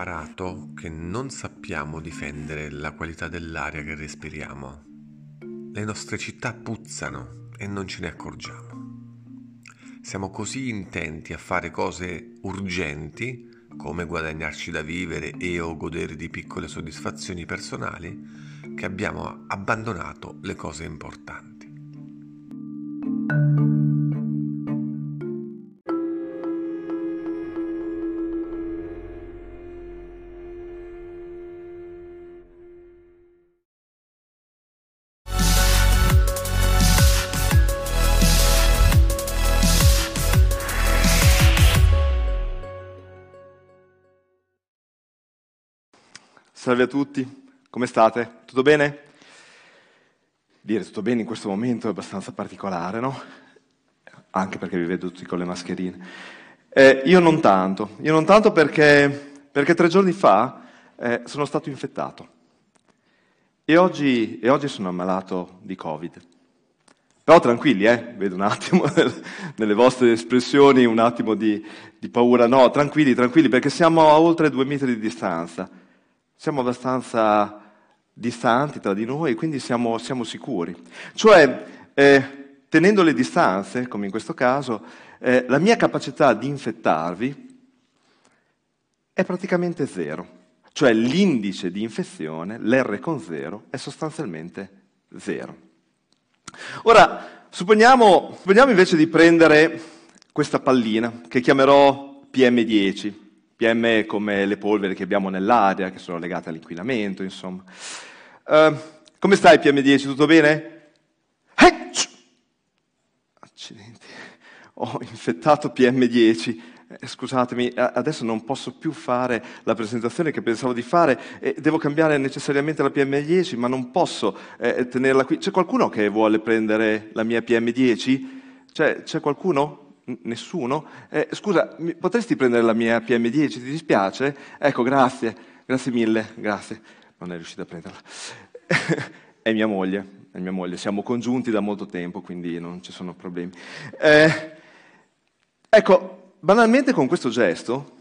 imparato che non sappiamo difendere la qualità dell'aria che respiriamo. Le nostre città puzzano e non ce ne accorgiamo. Siamo così intenti a fare cose urgenti, come guadagnarci da vivere e o godere di piccole soddisfazioni personali, che abbiamo abbandonato le cose importanti. Salve a tutti, come state? Tutto bene? Dire tutto bene in questo momento è abbastanza particolare, no? Anche perché vi vedo tutti con le mascherine. Eh, io non tanto, io non tanto perché, perché tre giorni fa eh, sono stato infettato e oggi, e oggi sono ammalato di Covid. Però tranquilli, eh? vedo un attimo nelle vostre espressioni un attimo di, di paura. No, tranquilli, tranquilli, perché siamo a oltre due metri di distanza siamo abbastanza distanti tra di noi quindi siamo, siamo sicuri. Cioè, eh, tenendo le distanze, come in questo caso, eh, la mia capacità di infettarvi è praticamente zero. Cioè l'indice di infezione, l'R con zero, è sostanzialmente zero. Ora, supponiamo, supponiamo invece di prendere questa pallina, che chiamerò PM10, PM come le polveri che abbiamo nell'aria, che sono legate all'inquinamento, insomma. Uh, come stai PM10? Tutto bene? Eh, Accidenti, ho infettato PM10. Eh, scusatemi, adesso non posso più fare la presentazione che pensavo di fare devo cambiare necessariamente la PM10, ma non posso eh, tenerla qui. C'è qualcuno che vuole prendere la mia PM10? C'è, c'è qualcuno? Nessuno? Eh, scusa, potresti prendere la mia PM10? Ti dispiace? Ecco, grazie, grazie mille, grazie. Non è riuscita a prenderla. è mia moglie, è mia moglie. Siamo congiunti da molto tempo, quindi non ci sono problemi. Eh, ecco, banalmente con questo gesto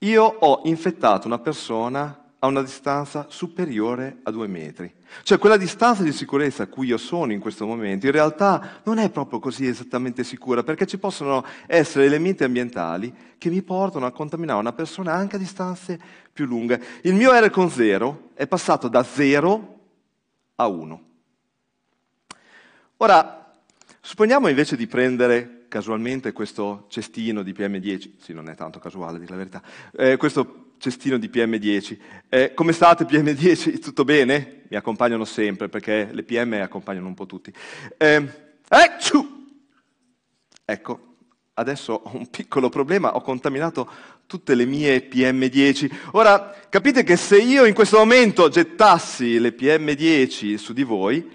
io ho infettato una persona a una distanza superiore a due metri. Cioè quella distanza di sicurezza a cui io sono in questo momento in realtà non è proprio così esattamente sicura perché ci possono essere elementi ambientali che mi portano a contaminare una persona anche a distanze più lunghe. Il mio R con zero è passato da zero a uno. Ora, supponiamo invece di prendere casualmente questo cestino di PM10, sì non è tanto casuale dire la verità, eh, questo cestino di PM10. Eh, come state PM10? Tutto bene? Mi accompagnano sempre perché le PM accompagnano un po' tutti. Eh, eh, ecco, adesso ho un piccolo problema, ho contaminato tutte le mie PM10. Ora, capite che se io in questo momento gettassi le PM10 su di voi,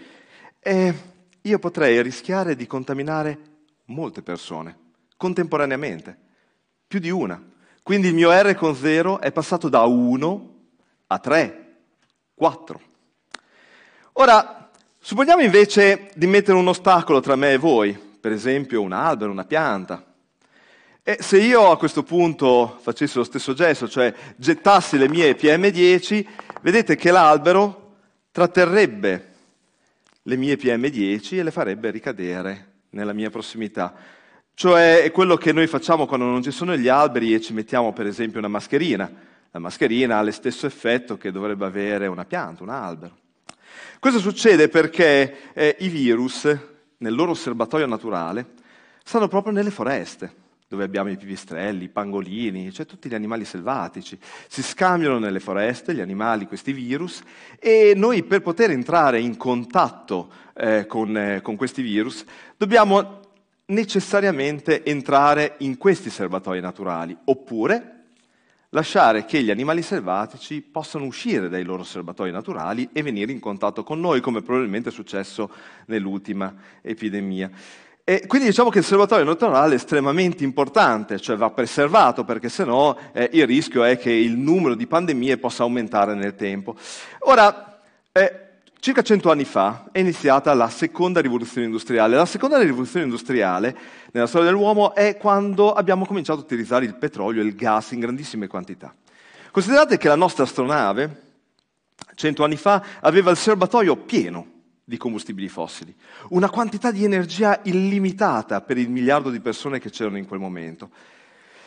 eh, io potrei rischiare di contaminare molte persone contemporaneamente, più di una. Quindi il mio R con 0 è passato da 1 a 3, 4. Ora, supponiamo invece di mettere un ostacolo tra me e voi, per esempio un albero, una pianta. E se io a questo punto facessi lo stesso gesto, cioè gettassi le mie PM10, vedete che l'albero tratterrebbe le mie PM10 e le farebbe ricadere nella mia prossimità. Cioè è quello che noi facciamo quando non ci sono gli alberi e ci mettiamo per esempio una mascherina. La mascherina ha lo stesso effetto che dovrebbe avere una pianta, un albero. Questo succede perché eh, i virus, nel loro serbatoio naturale, stanno proprio nelle foreste, dove abbiamo i pipistrelli, i pangolini, cioè tutti gli animali selvatici. Si scambiano nelle foreste gli animali, questi virus, e noi per poter entrare in contatto eh, con, eh, con questi virus dobbiamo necessariamente entrare in questi serbatoi naturali, oppure lasciare che gli animali selvatici possano uscire dai loro serbatoi naturali e venire in contatto con noi, come probabilmente è successo nell'ultima epidemia. E quindi diciamo che il serbatoio naturale è estremamente importante, cioè va preservato perché sennò eh, il rischio è che il numero di pandemie possa aumentare nel tempo. Ora, eh, Circa cento anni fa è iniziata la seconda rivoluzione industriale. La seconda rivoluzione industriale nella storia dell'uomo è quando abbiamo cominciato a utilizzare il petrolio e il gas in grandissime quantità. Considerate che la nostra astronave, cento anni fa, aveva il serbatoio pieno di combustibili fossili, una quantità di energia illimitata per il miliardo di persone che c'erano in quel momento.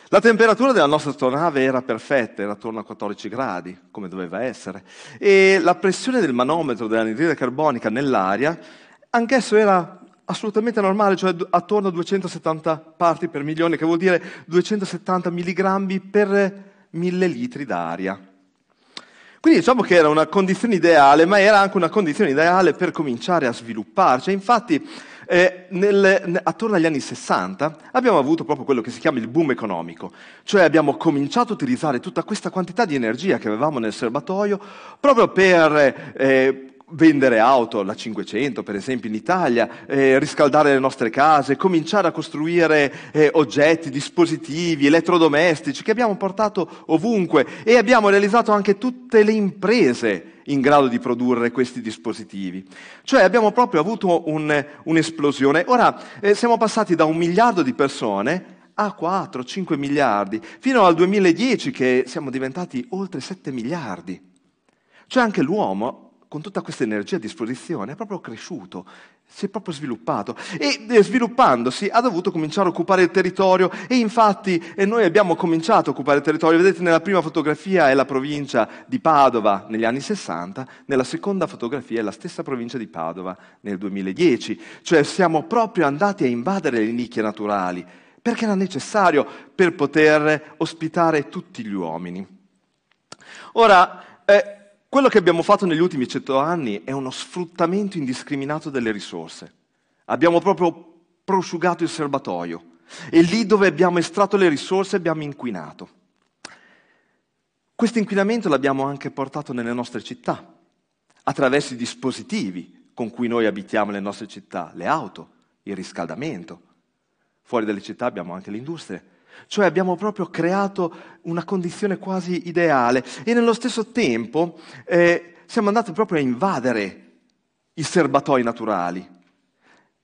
La temperatura della nostra astronave era perfetta, era attorno a 14 gradi, come doveva essere, e la pressione del manometro dell'anidride carbonica nell'aria, anch'esso era assolutamente normale, cioè attorno a 270 parti per milione, che vuol dire 270 milligrammi per mille litri d'aria. Quindi diciamo che era una condizione ideale, ma era anche una condizione ideale per cominciare a svilupparci. Infatti eh, nel, attorno agli anni 60 abbiamo avuto proprio quello che si chiama il boom economico, cioè abbiamo cominciato a utilizzare tutta questa quantità di energia che avevamo nel serbatoio proprio per eh, vendere auto, la 500 per esempio in Italia, eh, riscaldare le nostre case, cominciare a costruire eh, oggetti, dispositivi, elettrodomestici che abbiamo portato ovunque e abbiamo realizzato anche tutte le imprese in grado di produrre questi dispositivi. Cioè abbiamo proprio avuto un, un'esplosione. Ora eh, siamo passati da un miliardo di persone a 4-5 miliardi, fino al 2010 che siamo diventati oltre 7 miliardi. Cioè anche l'uomo con tutta questa energia a disposizione, è proprio cresciuto, si è proprio sviluppato e sviluppandosi ha dovuto cominciare a occupare il territorio e infatti e noi abbiamo cominciato a occupare il territorio, vedete nella prima fotografia è la provincia di Padova negli anni 60, nella seconda fotografia è la stessa provincia di Padova nel 2010, cioè siamo proprio andati a invadere le nicchie naturali perché era necessario per poter ospitare tutti gli uomini. Ora, eh, quello che abbiamo fatto negli ultimi cento anni è uno sfruttamento indiscriminato delle risorse. Abbiamo proprio prosciugato il serbatoio e lì dove abbiamo estratto le risorse abbiamo inquinato. Questo inquinamento l'abbiamo anche portato nelle nostre città, attraverso i dispositivi con cui noi abitiamo le nostre città, le auto, il riscaldamento. Fuori dalle città abbiamo anche le industrie cioè abbiamo proprio creato una condizione quasi ideale e nello stesso tempo eh, siamo andati proprio a invadere i serbatoi naturali.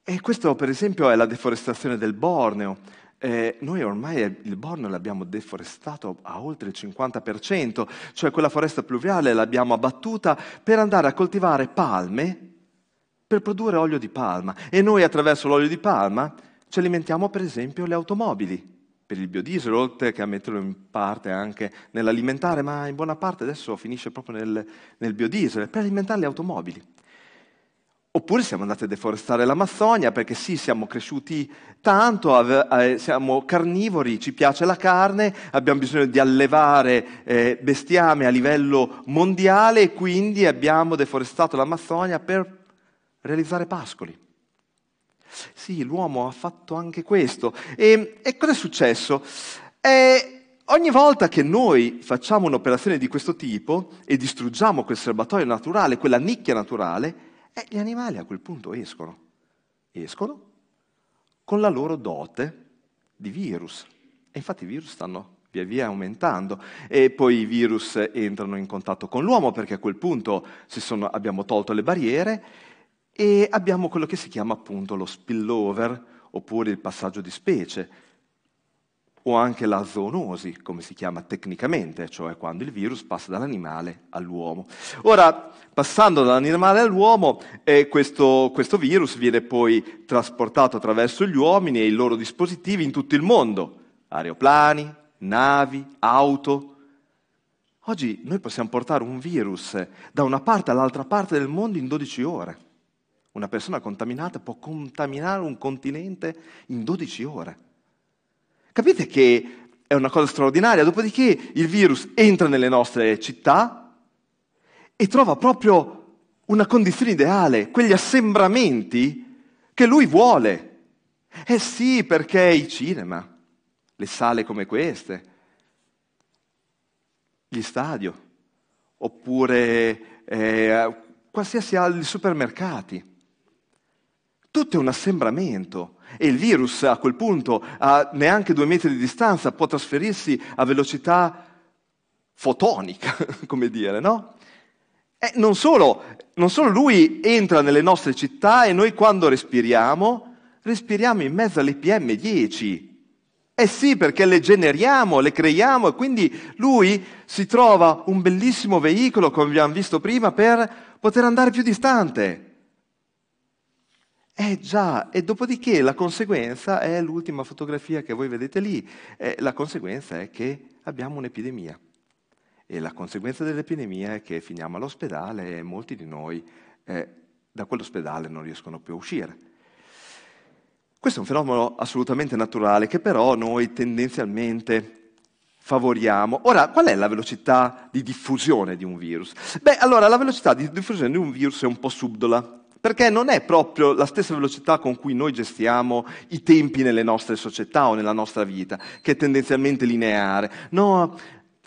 E questo per esempio è la deforestazione del Borneo. Eh, noi ormai il Borneo l'abbiamo deforestato a oltre il 50%, cioè quella foresta pluviale l'abbiamo abbattuta per andare a coltivare palme per produrre olio di palma. E noi attraverso l'olio di palma ci alimentiamo per esempio le automobili per il biodiesel, oltre che a metterlo in parte anche nell'alimentare, ma in buona parte adesso finisce proprio nel, nel biodiesel, per alimentare le automobili. Oppure siamo andati a deforestare l'Amazzonia perché sì, siamo cresciuti tanto, ave, siamo carnivori, ci piace la carne, abbiamo bisogno di allevare eh, bestiame a livello mondiale e quindi abbiamo deforestato l'Amazzonia per realizzare pascoli. Sì, l'uomo ha fatto anche questo. E, e cosa è successo? E ogni volta che noi facciamo un'operazione di questo tipo e distruggiamo quel serbatoio naturale, quella nicchia naturale, eh, gli animali a quel punto escono. Escono con la loro dote di virus. E infatti i virus stanno via via aumentando e poi i virus entrano in contatto con l'uomo perché a quel punto sono, abbiamo tolto le barriere e abbiamo quello che si chiama appunto lo spillover, oppure il passaggio di specie, o anche la zoonosi, come si chiama tecnicamente, cioè quando il virus passa dall'animale all'uomo. Ora, passando dall'animale all'uomo, eh, questo, questo virus viene poi trasportato attraverso gli uomini e i loro dispositivi in tutto il mondo, aeroplani, navi, auto. Oggi noi possiamo portare un virus da una parte all'altra parte del mondo in 12 ore. Una persona contaminata può contaminare un continente in 12 ore. Capite che è una cosa straordinaria. Dopodiché il virus entra nelle nostre città e trova proprio una condizione ideale, quegli assembramenti che lui vuole. Eh sì, perché i cinema, le sale come queste, gli stadio, oppure eh, qualsiasi altri supermercati tutto è un assembramento e il virus a quel punto a neanche due metri di distanza può trasferirsi a velocità fotonica, come dire, no? E non solo, non solo lui entra nelle nostre città e noi quando respiriamo, respiriamo in mezzo alle PM10. Eh sì, perché le generiamo, le creiamo e quindi lui si trova un bellissimo veicolo, come abbiamo visto prima, per poter andare più distante. Eh già, e dopodiché la conseguenza è l'ultima fotografia che voi vedete lì. Eh, la conseguenza è che abbiamo un'epidemia. E la conseguenza dell'epidemia è che finiamo all'ospedale e molti di noi eh, da quell'ospedale non riescono più a uscire. Questo è un fenomeno assolutamente naturale che però noi tendenzialmente favoriamo. Ora, qual è la velocità di diffusione di un virus? Beh, allora la velocità di diffusione di un virus è un po' subdola, perché non è proprio la stessa velocità con cui noi gestiamo i tempi nelle nostre società o nella nostra vita, che è tendenzialmente lineare. No,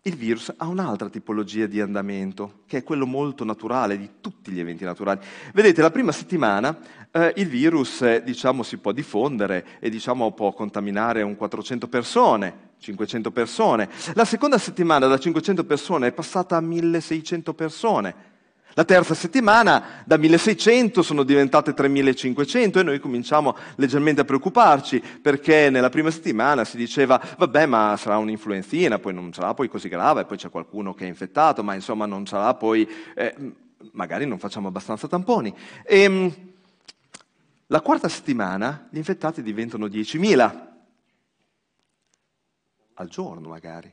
il virus ha un'altra tipologia di andamento, che è quello molto naturale di tutti gli eventi naturali. Vedete, la prima settimana eh, il virus diciamo, si può diffondere e diciamo, può contaminare un 400 persone, 500 persone. La seconda settimana da 500 persone è passata a 1600 persone. La terza settimana da 1600 sono diventate 3500 e noi cominciamo leggermente a preoccuparci perché nella prima settimana si diceva vabbè ma sarà un'influenzina, poi non sarà poi così grave, poi c'è qualcuno che è infettato, ma insomma non sarà poi, eh, magari non facciamo abbastanza tamponi. E, ehm, la quarta settimana gli infettati diventano 10.000 al giorno magari.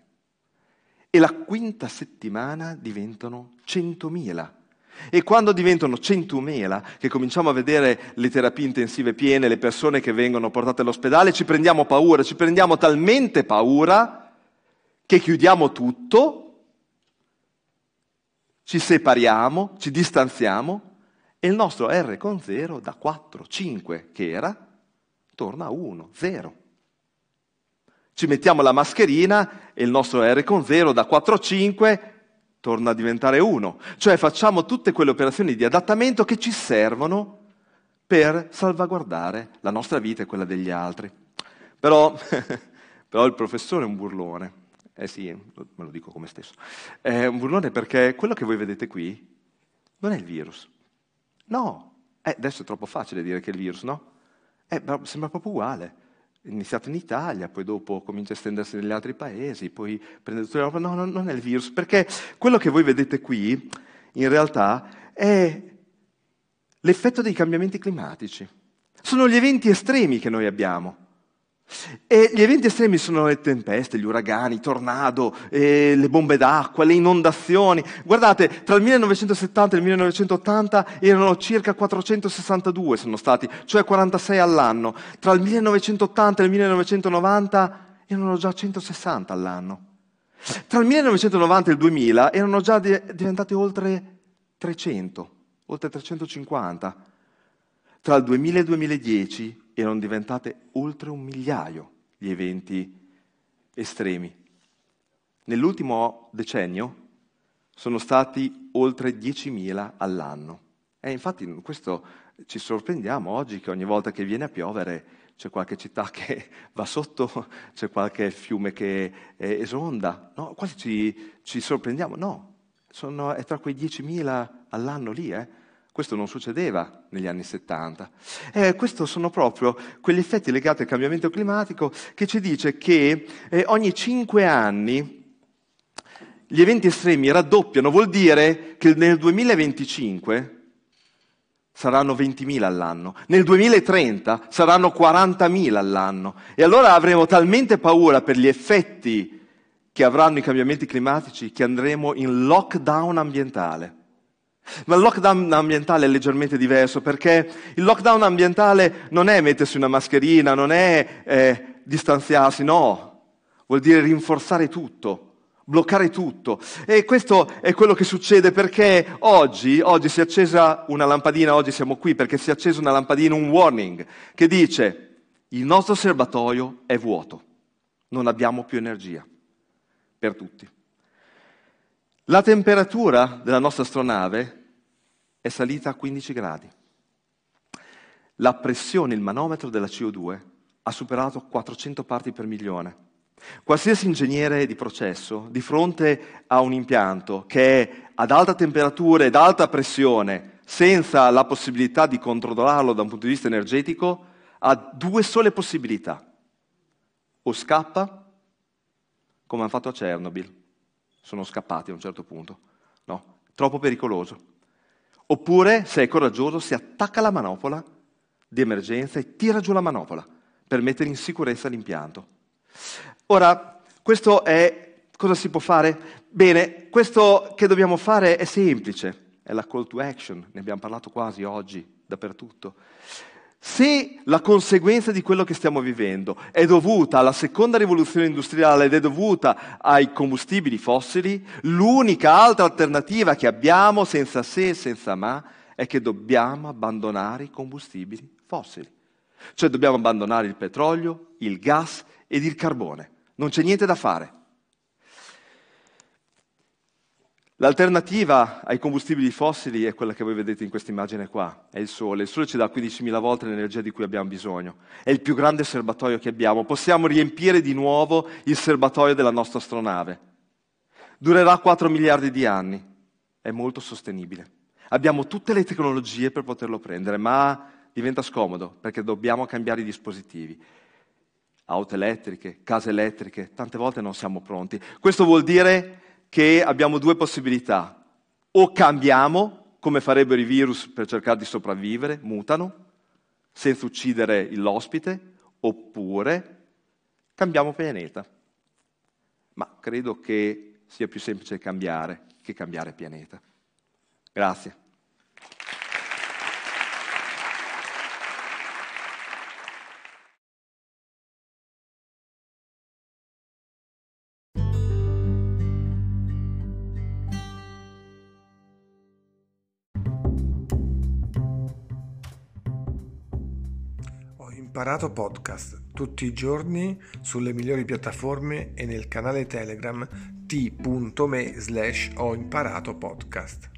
E la quinta settimana diventano 100.000 e quando diventano 100.000, che cominciamo a vedere le terapie intensive piene, le persone che vengono portate all'ospedale, ci prendiamo paura, ci prendiamo talmente paura che chiudiamo tutto, ci separiamo, ci distanziamo e il nostro R con 0 da 4, 5 che era, torna a 1, 0. Ci mettiamo la mascherina e il nostro R con 0 da 4, 5 torna a diventare uno. Cioè facciamo tutte quelle operazioni di adattamento che ci servono per salvaguardare la nostra vita e quella degli altri. Però, però il professore è un burlone. Eh sì, me lo dico come stesso. È un burlone perché quello che voi vedete qui non è il virus. No, eh, adesso è troppo facile dire che è il virus, no? Eh, sembra proprio uguale iniziato in Italia, poi dopo comincia a estendersi negli altri paesi, poi prende tutta l'Europa. No, no, non è il virus, perché quello che voi vedete qui, in realtà, è l'effetto dei cambiamenti climatici. Sono gli eventi estremi che noi abbiamo. E gli eventi estremi sono le tempeste, gli uragani, i tornado, eh, le bombe d'acqua, le inondazioni. Guardate, tra il 1970 e il 1980 erano circa 462 sono stati, cioè 46 all'anno. Tra il 1980 e il 1990 erano già 160 all'anno. Tra il 1990 e il 2000 erano già di- diventati oltre 300, oltre 350. Tra il 2000 e il 2010 erano diventate oltre un migliaio gli eventi estremi. Nell'ultimo decennio sono stati oltre 10.000 all'anno. E infatti questo ci sorprendiamo oggi che ogni volta che viene a piovere c'è qualche città che va sotto, c'è qualche fiume che esonda. No, quasi ci, ci sorprendiamo. No, sono, è tra quei 10.000 all'anno lì. Eh. Questo non succedeva negli anni 70. Eh, questi sono proprio quegli effetti legati al cambiamento climatico che ci dice che eh, ogni cinque anni gli eventi estremi raddoppiano, vuol dire che nel 2025 saranno 20.000 all'anno, nel 2030 saranno 40.000 all'anno e allora avremo talmente paura per gli effetti che avranno i cambiamenti climatici che andremo in lockdown ambientale. Ma il lockdown ambientale è leggermente diverso perché il lockdown ambientale non è mettersi una mascherina, non è eh, distanziarsi, no, vuol dire rinforzare tutto, bloccare tutto. E questo è quello che succede perché oggi, oggi si è accesa una lampadina, oggi siamo qui perché si è accesa una lampadina, un warning, che dice il nostro serbatoio è vuoto, non abbiamo più energia per tutti. La temperatura della nostra astronave è salita a 15 gradi. La pressione, il manometro della CO2 ha superato 400 parti per milione. Qualsiasi ingegnere di processo, di fronte a un impianto che è ad alta temperatura ed alta pressione, senza la possibilità di controllarlo da un punto di vista energetico, ha due sole possibilità. O scappa, come hanno fatto a Chernobyl. Sono scappati a un certo punto. No, troppo pericoloso. Oppure, se è coraggioso, si attacca alla manopola di emergenza e tira giù la manopola per mettere in sicurezza l'impianto. Ora, questo è cosa si può fare? Bene, questo che dobbiamo fare è semplice, è la call to action, ne abbiamo parlato quasi oggi dappertutto. Se la conseguenza di quello che stiamo vivendo è dovuta alla seconda rivoluzione industriale ed è dovuta ai combustibili fossili, l'unica altra alternativa che abbiamo, senza se e senza ma, è che dobbiamo abbandonare i combustibili fossili. Cioè dobbiamo abbandonare il petrolio, il gas ed il carbone. Non c'è niente da fare. L'alternativa ai combustibili fossili è quella che voi vedete in questa immagine qua, è il sole. Il sole ci dà 15.000 volte l'energia di cui abbiamo bisogno. È il più grande serbatoio che abbiamo. Possiamo riempire di nuovo il serbatoio della nostra astronave. Durerà 4 miliardi di anni. È molto sostenibile. Abbiamo tutte le tecnologie per poterlo prendere, ma diventa scomodo perché dobbiamo cambiare i dispositivi. Auto elettriche, case elettriche, tante volte non siamo pronti. Questo vuol dire che abbiamo due possibilità. O cambiamo, come farebbero i virus per cercare di sopravvivere, mutano, senza uccidere l'ospite, oppure cambiamo pianeta. Ma credo che sia più semplice cambiare che cambiare pianeta. Grazie. Imparato Podcast tutti i giorni sulle migliori piattaforme e nel canale Telegram t.me slash ho imparato podcast.